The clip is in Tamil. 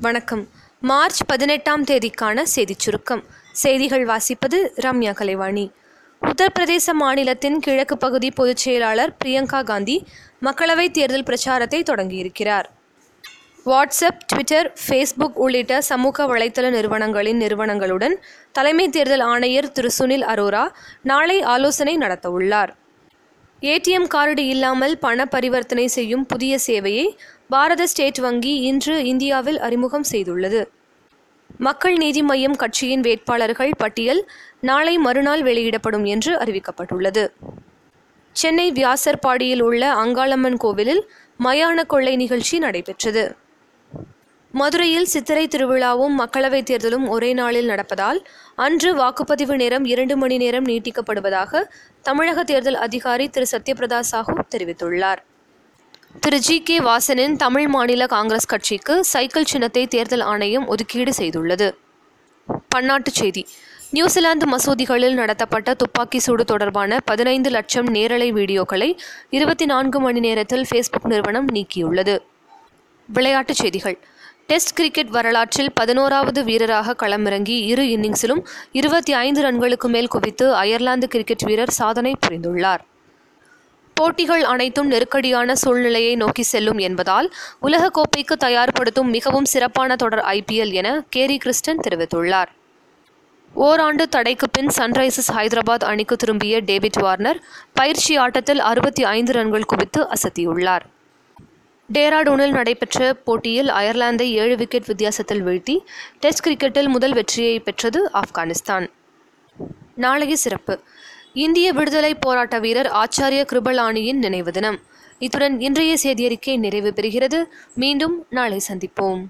வணக்கம். மார்ச் பதினெட்டாம் தேதிக்கான செய்திச் சுருக்கம். செய்திகள் வாசிப்பது ரம்யா கலைவாணி. உத்தரப்பிரதேச மாநிலத்தின் கிழக்கு பகுதி பொதுச் செயலாளர் பிரியங்கா காந்தி மக்களவைத் தேர்தல் பிரச்சாரத்தை தொடங்கியிருக்கிறார். வாட்ஸ்அப் ட்விட்டர் ஃபேஸ்புக் உள்ளிட்ட சமூக வலைத்தள நிறுவனங்களின் நிறுவனங்களுடன் தலைமை தேர்தல் ஆணையர் திரு சுனில் அரோரா நாளை ஆலோசனை நடத்தவுள்ளார். ஏடிஎம் கார்டு இல்லாமல் பண பரிவர்த்தனை செய்யும் புதிய சேவையை பாரத ஸ்டேட் வங்கி இன்று இந்தியாவில் அறிமுகம் செய்துள்ளது. மக்கள் நீதி மய்யம் கட்சியின் வேட்பாளர்கள் பட்டியல் நாளை மறுநாள் வெளியிடப்படும் என்று அறிவிக்கப்பட்டுள்ளது. சென்னை வியாசர்பாடியில் உள்ள அங்காளம்மன் கோவிலில் மயான கொள்ளை நிகழ்ச்சி நடைபெற்றது. மதுரையில் சித்திரை திருவிழாவும் மக்களவைத் தேர்தலும் ஒரே நாளில் நடப்பதால் அன்று வாக்குப்பதிவு நேரம் இரண்டு மணி நேரம் நீட்டிக்கப்படுவதாக தமிழக தேர்தல் அதிகாரி திரு. சத்யபிரதா சாஹூ தெரிவித்துள்ளார். திரு. ஜி. கே. வாசனின் தமிழ் மாநில காங்கிரஸ் கட்சிக்கு சைக்கிள் சின்னத்தை தேர்தல் ஆணையம் ஒதுக்கீடு செய்துள்ளது. பன்னாட்டுச் செய்தி. நியூசிலாந்து மசூதிகளில் நடத்தப்பட்ட துப்பாக்கி சூடு தொடர்பான பதினைந்து லட்சம் நேரலை வீடியோக்களை இருபத்தி நான்கு மணி நேரத்தில் ஃபேஸ்புக் நிறுவனம் நீக்கியுள்ளது. விளையாட்டுச் செய்திகள். டெஸ்ட் கிரிக்கெட் வரலாற்றில் பதினோராவது வீரராக களமிறங்கி இரு இன்னிங்ஸிலும் இருபத்தி ஐந்து ரன்களுக்கு மேல் குவித்து அயர்லாந்து கிரிக்கெட் வீரர் சாதனை புரிந்துள்ளார். போட்டிகள் அனைத்தும் நெருக்கடியான சூழ்நிலையை நோக்கி செல்லும் என்பதால் உலகக்கோப்பைக்கு தயார்படுத்தும் மிகவும் சிறப்பான தொடர் ஐபிஎல் என கேரி கிறிஸ்டன் தெரிவித்துள்ளார். ஓராண்டு தடைக்கு பின் சன்ரைசர்ஸ் ஹைதராபாத் அணிக்கு திரும்பிய டேவிட் வார்னர் பயிற்சி ஆட்டத்தில் அறுபத்தி ஐந்து ரன்கள் குவித்து அசத்தியுள்ளார். டேராடூனில் நடைபெற்ற போட்டியில் அயர்லாந்தை ஏழு விக்கெட் வித்தியாசத்தில் வீழ்த்தி டெஸ்ட் கிரிக்கெட்டில் முதல் வெற்றியை பெற்றது ஆப்கானிஸ்தான். நாளைய சிறப்பு. இந்திய விடுதலை போராட்ட வீரர் ஆச்சாரிய கிருபலானியின் நினைவு தினம். இத்துடன் இன்றைய செய்தியறிக்கை நிறைவு பெறுகிறது. மீண்டும் நாளை சந்திப்போம்.